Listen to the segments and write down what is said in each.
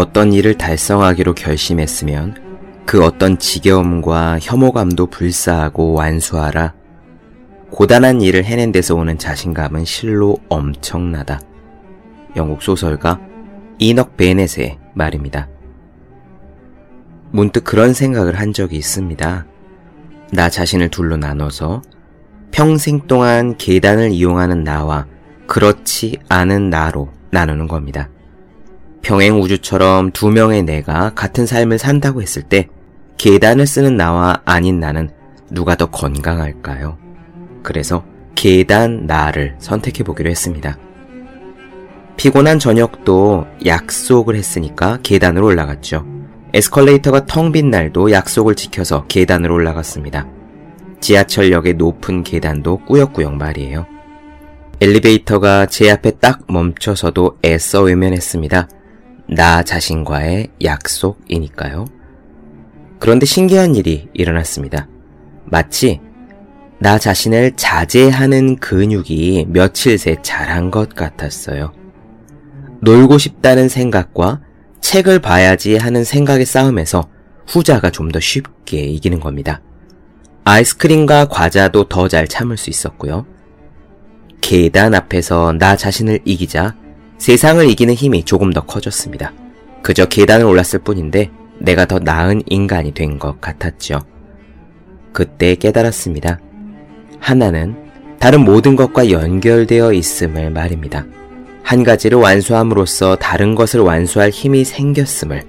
어떤 일을 달성하기로 결심했으면 그 어떤 지겨움과 혐오감도 불사하고 완수하라. 고단한 일을 해낸 데서 오는 자신감은 실로 엄청나다. 영국 소설가 이넉 베넷의 말입니다. 문득 그런 생각을 한 적이 있습니다. 나 자신을 둘로 나눠서 평생 동안 계단을 이용하는 나와 그렇지 않은 나로 나누는 겁니다. 평행 우주처럼 두 명의 내가 같은 삶을 산다고 했을 때 계단을 쓰는 나와 아닌 나는 누가 더 건강할까요? 그래서 계단 나를 선택해 보기로 했습니다. 피곤한 저녁도 약속을 했으니까 계단으로 올라갔죠. 에스컬레이터가 텅 빈 날도 약속을 지켜서 계단으로 올라갔습니다. 지하철역의 높은 계단도 꾸역꾸역 말이에요. 엘리베이터가 제 앞에 딱 멈춰서도 애써 외면했습니다. 나 자신과의 약속이니까요. 그런데 신기한 일이 일어났습니다. 마치 나 자신을 자제하는 근육이 며칠 새 자란 것 같았어요. 놀고 싶다는 생각과 책을 봐야지 하는 생각의 싸움에서 후자가 좀 더 쉽게 이기는 겁니다. 아이스크림과 과자도 더 잘 참을 수 있었고요. 계단 앞에서 나 자신을 이기자 세상을 이기는 힘이 조금 더 커졌습니다. 그저 계단을 올랐을 뿐인데 내가 더 나은 인간이 된 것 같았죠. 그때 깨달았습니다. 하나는 다른 모든 것과 연결되어 있음을 말입니다. 한 가지를 완수함으로써 다른 것을 완수할 힘이 생겼음을,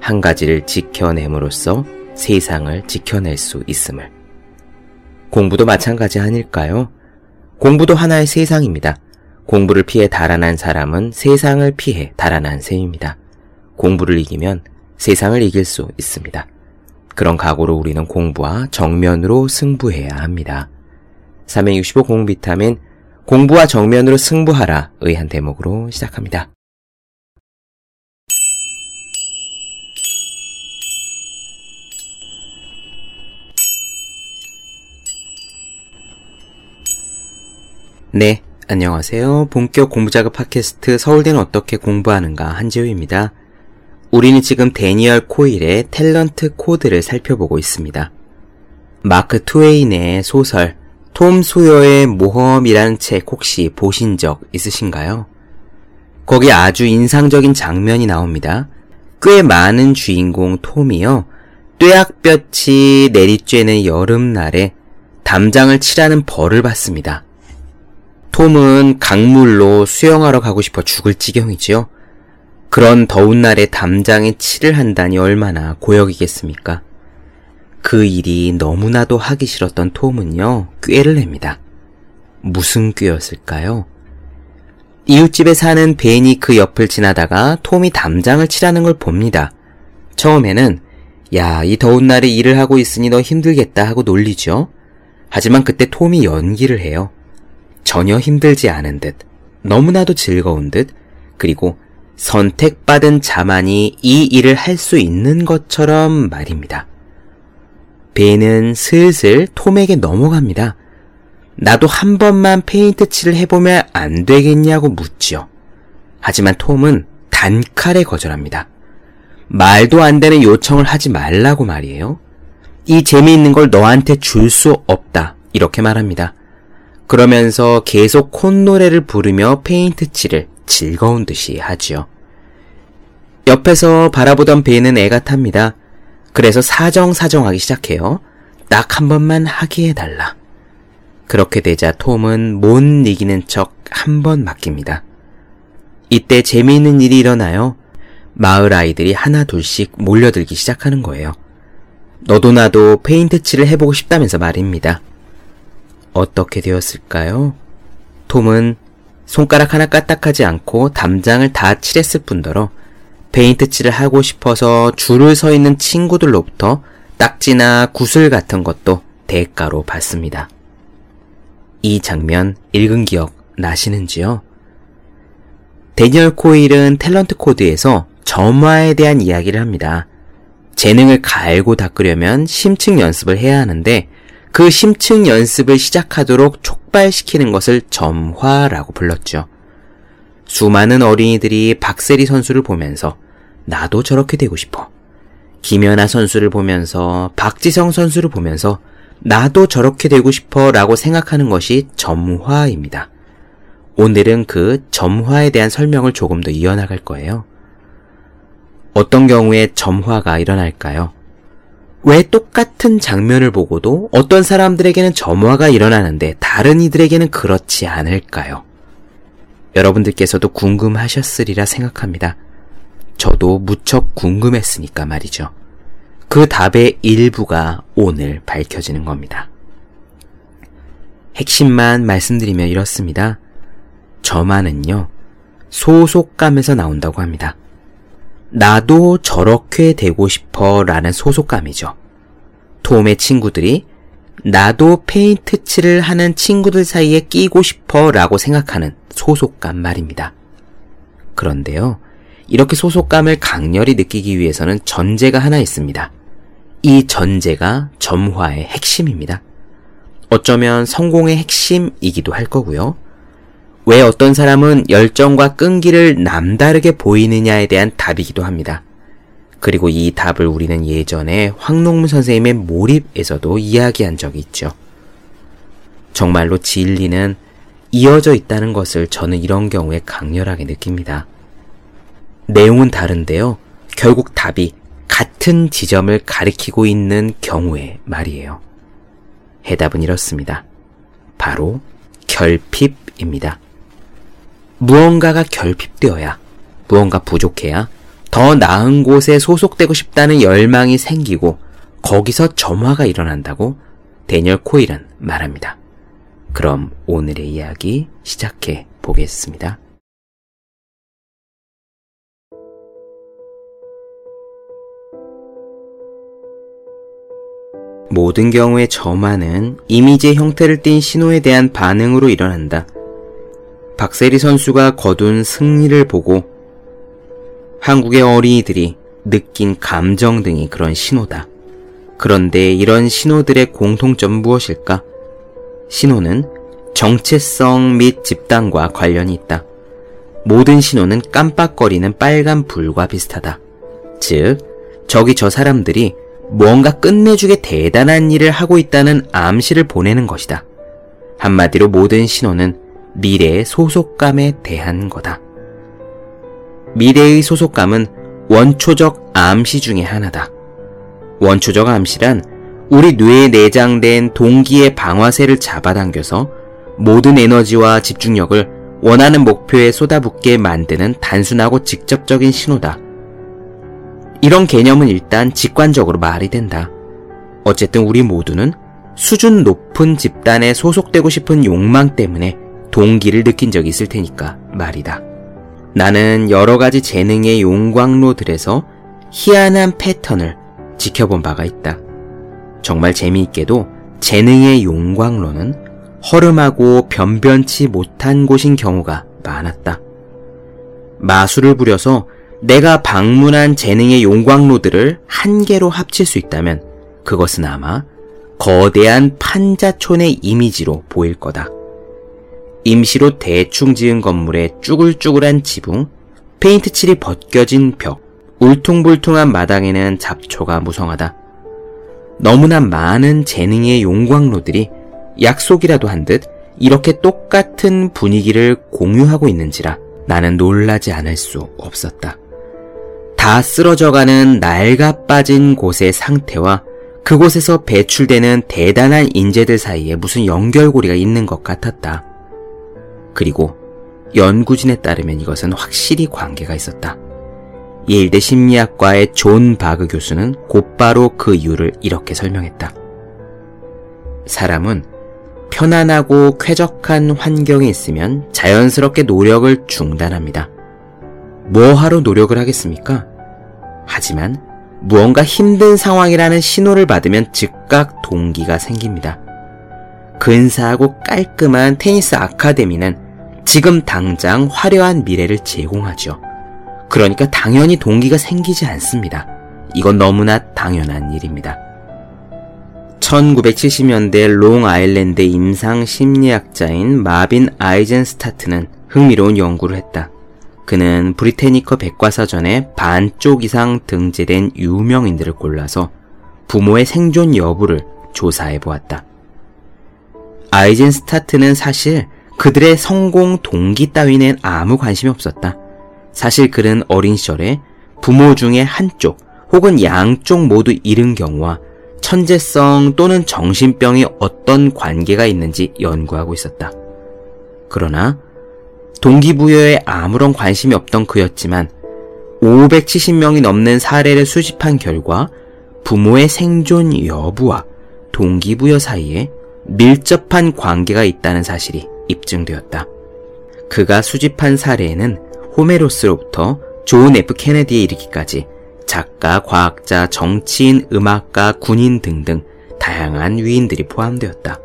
한 가지를 지켜냄으로써 세상을 지켜낼 수 있음을. 공부도 마찬가지 아닐까요? 공부도 하나의 세상입니다. 공부를 피해 달아난 사람은 세상을 피해 달아난 셈입니다. 공부를 이기면 세상을 이길 수 있습니다. 그런 각오로 우리는 공부와 정면으로 승부해야 합니다. 365 공부 비타민 공부와 정면으로 승부하라 의한 대목으로 시작합니다. 네, 안녕하세요. 본격 공부자극 팟캐스트 서울대는 어떻게 공부하는가 한지우입니다. 우리는 지금 데니얼 코일의 탤런트 코드를 살펴보고 있습니다. 마크 트웨인의 소설 톰 소여의 모험이라는 책 혹시 보신 적 있으신가요? 거기 아주 인상적인 장면이 나옵니다. 꾀 많은 주인공 톰이요. 뙤약볕이 내리쬐는 여름날에 담장을 칠하는 벌을 받습니다. 톰은 강물로 수영하러 가고 싶어 죽을 지경이지요. 그런 더운 날에 담장에 칠을 한다니 얼마나 고역이겠습니까? 그 일이 너무나도 하기 싫었던 톰은요, 꾀를 냅니다. 무슨 꾀였을까요? 이웃집에 사는 벤이 그 옆을 지나다가 톰이 담장을 칠하는 걸 봅니다. 처음에는 야, 이 더운 날에 일을 하고 있으니 너 힘들겠다 하고 놀리죠. 하지만 그때 톰이 연기를 해요. 전혀 힘들지 않은 듯, 너무나도 즐거운 듯, 그리고 선택받은 자만이 이 일을 할 수 있는 것처럼 말입니다. 배는 슬슬 톰에게 넘어갑니다. 나도 한 번만 페인트 칠을 해보면 안 되겠냐고 묻죠. 하지만 톰은 단칼에 거절합니다. 말도 안 되는 요청을 하지 말라고 말이에요. 이 재미있는 걸 너한테 줄 수 없다. 이렇게 말합니다. 그러면서 계속 콧노래를 부르며 페인트 칠을 즐거운 듯이 하지요. 옆에서 바라보던 배는 애가 탑니다. 그래서 사정사정하기 시작해요. 딱 한 번만 하게 해달라. 그렇게 되자 톰은 못 이기는 척 한 번 맡깁니다. 이때 재미있는 일이 일어나요. 마을 아이들이 하나 둘씩 몰려들기 시작하는 거예요. 너도 나도 페인트 칠을 해보고 싶다면서 말입니다. 어떻게 되었을까요? 톰은 손가락 하나 까딱하지 않고 담장을 다 칠했을 뿐더러 페인트 칠을 하고 싶어서 줄을 서 있는 친구들로부터 딱지나 구슬 같은 것도 대가로 받습니다. 이 장면 읽은 기억 나시는지요? 데니얼 코일은 탤런트 코드에서 점화에 대한 이야기를 합니다. 재능을 갈고 닦으려면 심층 연습을 해야 하는데 그 심층 연습을 시작하도록 촉발시키는 것을 점화라고 불렀죠. 수많은 어린이들이 박세리 선수를 보면서 나도 저렇게 되고 싶어. 김연아 선수를 보면서 박지성 선수를 보면서 나도 저렇게 되고 싶어 라고 생각하는 것이 점화입니다. 오늘은 그 점화에 대한 설명을 조금 더 이어나갈 거예요. 어떤 경우에 점화가 일어날까요? 왜 똑같은 장면을 보고도 어떤 사람들에게는 점화가 일어나는데 다른 이들에게는 그렇지 않을까요? 여러분들께서도 궁금하셨으리라 생각합니다. 저도 무척 궁금했으니까 말이죠. 그 답의 일부가 오늘 밝혀지는 겁니다. 핵심만 말씀드리면 이렇습니다. 저만은요, 소속감에서 나온다고 합니다. 나도 저렇게 되고 싶어 라는 소속감이죠. 톰의 친구들이 나도 페인트 칠을 하는 친구들 사이에 끼고 싶어 라고 생각하는 소속감 말입니다. 그런데요, 이렇게 소속감을 강렬히 느끼기 위해서는 전제가 하나 있습니다. 이 전제가 점화의 핵심입니다. 어쩌면 성공의 핵심이기도 할 거고요. 왜 어떤 사람은 열정과 끈기를 남다르게 보이느냐에 대한 답이기도 합니다. 그리고 이 답을 우리는 예전에 황농무 선생님의 몰입에서도 이야기한 적이 있죠. 정말로 진리는 이어져 있다는 것을 저는 이런 경우에 강렬하게 느낍니다. 내용은 다른데요. 결국 답이 같은 지점을 가리키고 있는 경우에 말이에요. 해답은 이렇습니다. 바로 결핍입니다. 무언가가 결핍되어야, 무언가 부족해야 더 나은 곳에 소속되고 싶다는 열망이 생기고 거기서 점화가 일어난다고 데니얼 코일은 말합니다. 그럼 오늘의 이야기 시작해 보겠습니다. 모든 경우에 점화는 이미지의 형태를 띤 신호에 대한 반응으로 일어난다. 박세리 선수가 거둔 승리를 보고 한국의 어린이들이 느낀 감정 등이 그런 신호다. 그런데 이런 신호들의 공통점 무엇일까? 신호는 정체성 및 집단과 관련이 있다. 모든 신호는 깜빡거리는 빨간 불과 비슷하다. 즉, 저기 저 사람들이 무언가 끝내주게 대단한 일을 하고 있다는 암시를 보내는 것이다. 한마디로 모든 신호는 미래의 소속감에 대한 거다. 미래의 소속감은 원초적 암시 중의 하나다. 원초적 암시란 우리 뇌에 내장된 동기의 방화쇠를 잡아당겨서 모든 에너지와 집중력을 원하는 목표에 쏟아붓게 만드는 단순하고 직접적인 신호다. 이런 개념은 일단 직관적으로 말이 된다. 어쨌든 우리 모두는 수준 높은 집단에 소속되고 싶은 욕망 때문에 동기를 느낀 적이 있을 테니까 말이다. 나는 여러 가지 재능의 용광로들에서 희한한 패턴을 지켜본 바가 있다. 정말 재미있게도 재능의 용광로는 허름하고 변변치 못한 곳인 경우가 많았다. 마술을 부려서 내가 방문한 재능의 용광로들을 한 개로 합칠 수 있다면 그것은 아마 거대한 판자촌의 이미지로 보일 거다. 임시로 대충 지은 건물의 쭈글쭈글한 지붕, 페인트 칠이 벗겨진 벽, 울퉁불퉁한 마당에는 잡초가 무성하다. 너무나 많은 재능의 용광로들이 약속이라도 한 듯 이렇게 똑같은 분위기를 공유하고 있는지라 나는 놀라지 않을 수 없었다. 다 쓰러져가는 낡아 빠진 곳의 상태와 그곳에서 배출되는 대단한 인재들 사이에 무슨 연결고리가 있는 것 같았다. 그리고 연구진에 따르면 이것은 확실히 관계가 있었다. 예일대 심리학과의 존 바그 교수는 곧바로 그 이유를 이렇게 설명했다. 사람은 편안하고 쾌적한 환경에 있으면 자연스럽게 노력을 중단합니다. 뭐하러 노력을 하겠습니까? 하지만 무언가 힘든 상황이라는 신호를 받으면 즉각 동기가 생깁니다. 근사하고 깔끔한 테니스 아카데미는 지금 당장 화려한 미래를 제공하죠. 그러니까 당연히 동기가 생기지 않습니다. 이건 너무나 당연한 일입니다. 1970년대 롱아일랜드 임상 심리학자인 마빈 아이젠스타트는 흥미로운 연구를 했다. 그는 브리테니커 백과사전에 반쪽 이상 등재된 유명인들을 골라서 부모의 생존 여부를 조사해 보았다. 아이젠 스타트는 사실 그들의 성공 동기 따위는 아무 관심이 없었다. 사실 그는 어린 시절에 부모 중에 한쪽 혹은 양쪽 모두 잃은 경우와 천재성 또는 정신병이 어떤 관계가 있는지 연구하고 있었다. 그러나 동기부여에 아무런 관심이 없던 그였지만 570명이 넘는 사례를 수집한 결과 부모의 생존 여부와 동기부여 사이에 밀접한 관계가 있다는 사실이 입증되었다. 그가 수집한 사례에는 호메로스로부터 존 F 케네디에 이르기까지 작가, 과학자, 정치인, 음악가, 군인 등등 다양한 위인들이 포함되었다.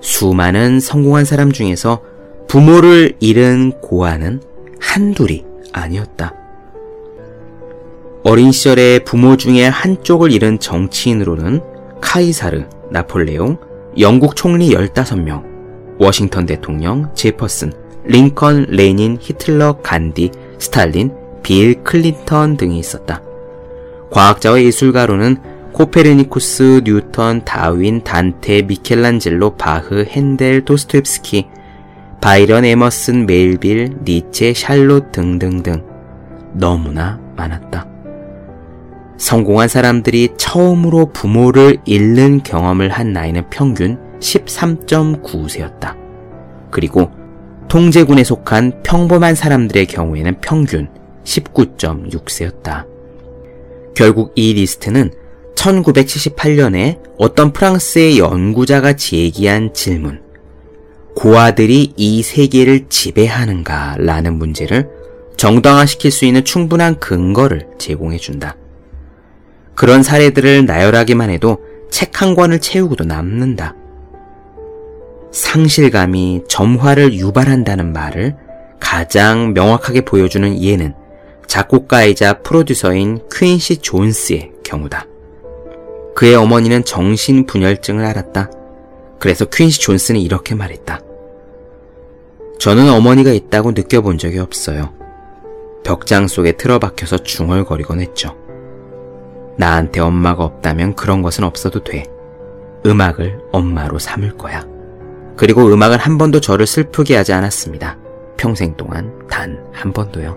수많은 성공한 사람 중에서 부모를 잃은 고아는 한둘이 아니었다. 어린 시절에 부모 중에 한쪽을 잃은 정치인으로는 카이사르, 나폴레옹, 영국 총리 15명, 워싱턴 대통령, 제퍼슨, 링컨, 레닌, 히틀러, 간디, 스탈린, 빌 클린턴 등이 있었다. 과학자와 예술가로는 코페르니쿠스, 뉴턴, 다윈, 단테, 미켈란젤로, 바흐, 헨델, 도스토옙스키, 바이런, 에머슨, 멜빌, 니체, 샬롯 등등등 너무나 많았다. 성공한 사람들이 처음으로 부모를 잃는 경험을 한 나이는 평균 13.9세였다. 그리고 통제군에 속한 평범한 사람들의 경우에는 평균 19.6세였다. 결국 이 리스트는 1978년에 어떤 프랑스의 연구자가 제기한 질문, 고아들이 이 세계를 지배하는가 라는 문제를 정당화시킬 수 있는 충분한 근거를 제공해 준다. 그런 사례들을 나열하기만 해도 책 한 권을 채우고도 남는다. 상실감이 점화를 유발한다는 말을 가장 명확하게 보여주는 예는 작곡가이자 프로듀서인 퀸시 존스의 경우다. 그의 어머니는 정신분열증을 앓았다. 그래서 퀸시 존스는 이렇게 말했다. 저는 어머니가 있다고 느껴본 적이 없어요. 벽장 속에 틀어박혀서 중얼거리곤 했죠. 나한테 엄마가 없다면 그런 것은 없어도 돼. 음악을 엄마로 삼을 거야. 그리고 음악은 한 번도 저를 슬프게 하지 않았습니다. 평생 동안 단 한 번도요.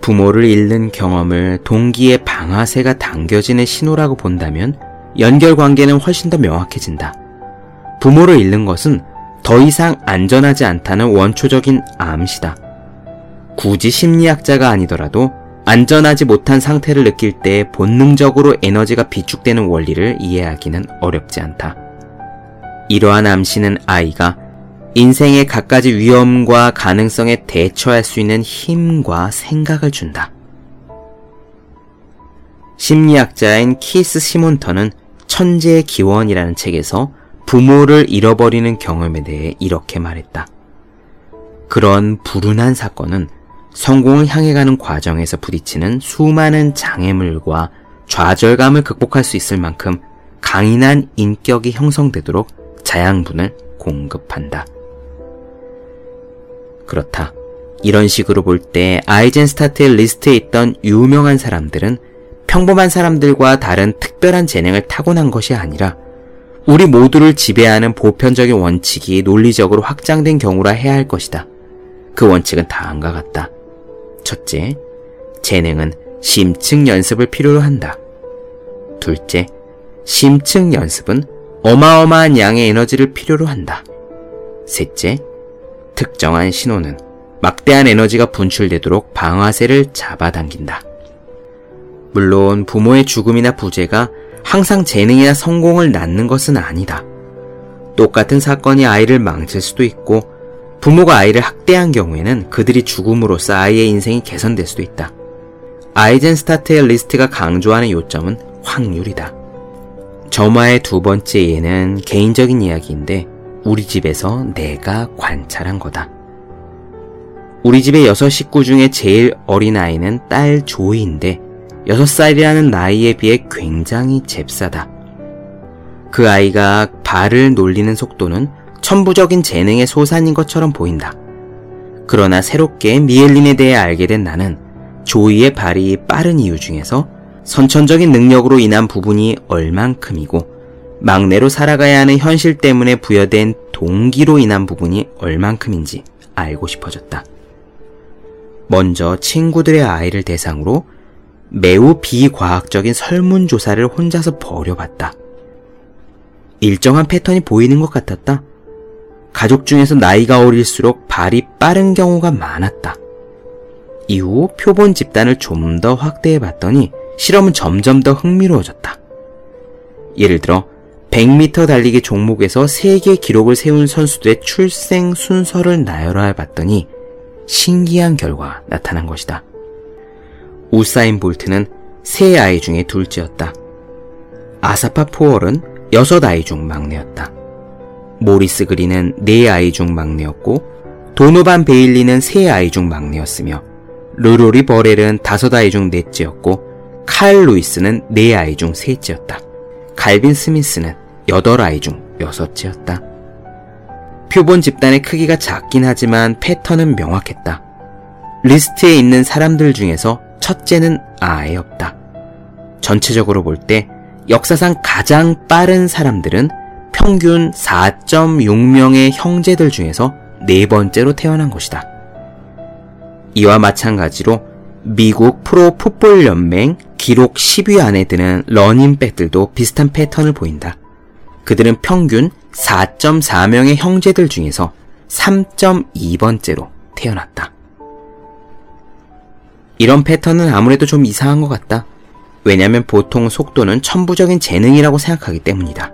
부모를 잃는 경험을 동기의 방아쇠가 당겨지는 신호라고 본다면 연결 관계는 훨씬 더 명확해진다. 부모를 잃는 것은 더 이상 안전하지 않다는 원초적인 암시다. 굳이 심리학자가 아니더라도 안전하지 못한 상태를 느낄 때 본능적으로 에너지가 비축되는 원리를 이해하기는 어렵지 않다. 이러한 암시는 아이가 인생의 갖가지 위험과 가능성에 대처할 수 있는 힘과 생각을 준다. 심리학자인 키스 시몬터는 천재의 기원이라는 책에서 부모를 잃어버리는 경험에 대해 이렇게 말했다. 그런 불운한 사건은 성공을 향해 가는 과정에서 부딪히는 수많은 장애물과 좌절감을 극복할 수 있을 만큼 강인한 인격이 형성되도록 자양분을 공급한다. 그렇다. 이런 식으로 볼 때 아이젠스타트의 리스트에 있던 유명한 사람들은 평범한 사람들과 다른 특별한 재능을 타고난 것이 아니라 우리 모두를 지배하는 보편적인 원칙이 논리적으로 확장된 경우라 해야 할 것이다. 그 원칙은 다음과 같다. 첫째, 재능은 심층 연습을 필요로 한다. 둘째, 심층 연습은 어마어마한 양의 에너지를 필요로 한다. 셋째, 특정한 신호는 막대한 에너지가 분출되도록 방아쇠를 잡아당긴다. 물론 부모의 죽음이나 부재가 항상 재능이나 성공을 낳는 것은 아니다. 똑같은 사건이 아이를 망칠 수도 있고 부모가 아이를 학대한 경우에는 그들이 죽음으로써 아이의 인생이 개선될 수도 있다. 아이젠스타트의 리스트가 강조하는 요점은 확률이다. 점화의 두 번째 예는 개인적인 이야기인데 우리 집에서 내가 관찰한 거다. 우리 집의 여섯 식구 중에 제일 어린 아이는 딸 조이인데 여섯 살이라는 나이에 비해 굉장히 잽싸다. 그 아이가 발을 놀리는 속도는 천부적인 재능의 소산인 것처럼 보인다. 그러나 새롭게 미엘린에 대해 알게 된 나는 조이의 발이 빠른 이유 중에서 선천적인 능력으로 인한 부분이 얼만큼이고 막내로 살아가야 하는 현실 때문에 부여된 동기로 인한 부분이 얼만큼인지 알고 싶어졌다. 먼저 친구들의 아이를 대상으로 매우 비과학적인 설문조사를 혼자서 벌여봤다. 일정한 패턴이 보이는 것 같았다. 가족 중에서 나이가 어릴수록 발이 빠른 경우가 많았다. 이후 표본 집단을 좀 더 확대해 봤더니 실험은 점점 더 흥미로워졌다. 예를 들어 100m 달리기 종목에서 세계 기록을 세운 선수들의 출생 순서를 나열해 봤더니 신기한 결과가 나타난 것이다. 우사인 볼트는 세 아이 중에 둘째였다. 아사파 포월은 여섯 아이 중 막내였다. 모리스 그린은 네 아이 중 막내였고 도노반 베일리는 세 아이 중 막내였으며 르로이 버렐은 다섯 아이 중 넷째였고 칼 루이스는 네 아이 중 셋째였다. 캘빈 스미스는 여덟 아이 중 여섯째였다. 표본 집단의 크기가 작긴 하지만 패턴은 명확했다. 리스트에 있는 사람들 중에서 첫째는 아예 없다. 전체적으로 볼 때 역사상 가장 빠른 사람들은 평균 4.6명의 형제들 중에서 네 번째로 태어난 것이다. 이와 마찬가지로 미국 프로 풋볼 연맹 기록 10위 안에 드는 러닝백들도 비슷한 패턴을 보인다. 그들은 평균 4.4명의 형제들 중에서 3.2번째로 태어났다. 이런 패턴은 아무래도 좀 이상한 것 같다. 왜냐하면 보통 속도는 천부적인 재능이라고 생각하기 때문이다.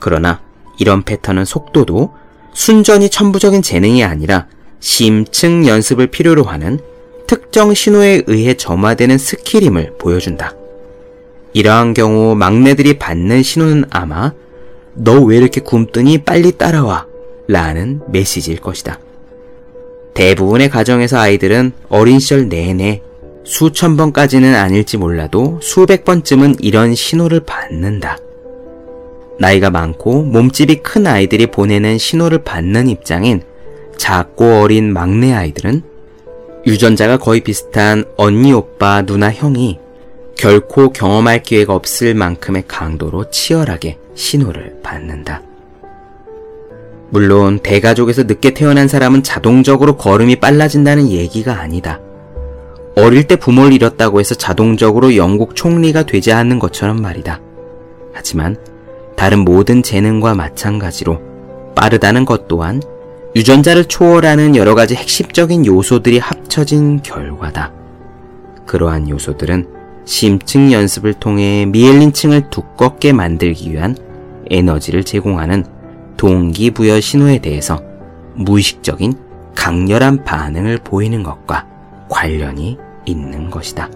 그러나 이런 패턴은 속도도 순전히 천부적인 재능이 아니라 심층 연습을 필요로 하는 특정 신호에 의해 점화되는 스킬임을 보여준다. 이러한 경우 막내들이 받는 신호는 아마 너 왜 이렇게 굶더니 빨리 따라와 라는 메시지일 것이다. 대부분의 가정에서 아이들은 어린 시절 내내 수천 번까지는 아닐지 몰라도 수백 번쯤은 이런 신호를 받는다. 나이가 많고 몸집이 큰 아이들이 보내는 신호를 받는 입장인 작고 어린 막내 아이들은 유전자가 거의 비슷한 언니, 오빠, 누나, 형이 결코 경험할 기회가 없을 만큼의 강도로 치열하게 신호를 받는다. 물론 대가족에서 늦게 태어난 사람은 자동적으로 걸음이 빨라진다는 얘기가 아니다. 어릴 때 부모를 잃었다고 해서 자동적으로 영국 총리가 되지 않는 것처럼 말이다. 하지만 다른 모든 재능과 마찬가지로 빠르다는 것 또한 유전자를 초월하는 여러 가지 핵심적인 요소들이 합쳐진 결과다. 그러한 요소들은 심층 연습을 통해 미엘린층을 두껍게 만들기 위한 에너지를 제공하는 동기부여 신호에 대해서 무의식적인 강렬한 반응을 보이는 것과 관련이 있는 것이다.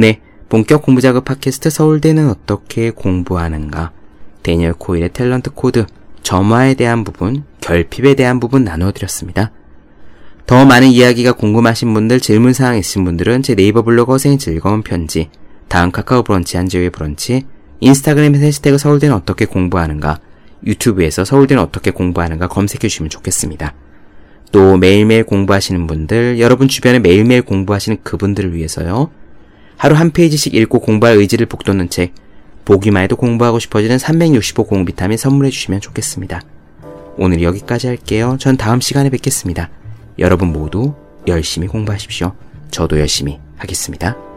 네, 본격 공부 작업 팟캐스트 서울대는 어떻게 공부하는가? 데니얼 코일의 탤런트 코드, 점화에 대한 부분, 결핍에 대한 부분 나누어드렸습니다. 더 많은 이야기가 궁금하신 분들, 질문사항 있으신 분들은 제 네이버 블로그 허생의 즐거운 편지, 다음 카카오 브런치 한지우의 브런치, 인스타그램에서 해시태그 서울대는 어떻게 공부하는가, 유튜브에서 서울대는 어떻게 공부하는가 검색해 주시면 좋겠습니다. 또 매일매일 공부하시는 분들, 여러분 주변에 매일매일 공부하시는 그분들을 위해서요. 하루 한 페이지씩 읽고 공부할 의지를 북돋는 책, 보기만 해도 공부하고 싶어지는 365 공부 비타민 선물해 주시면 좋겠습니다. 오늘 여기까지 할게요. 전 다음 시간에 뵙겠습니다. 여러분 모두 열심히 공부하십시오. 저도 열심히 하겠습니다.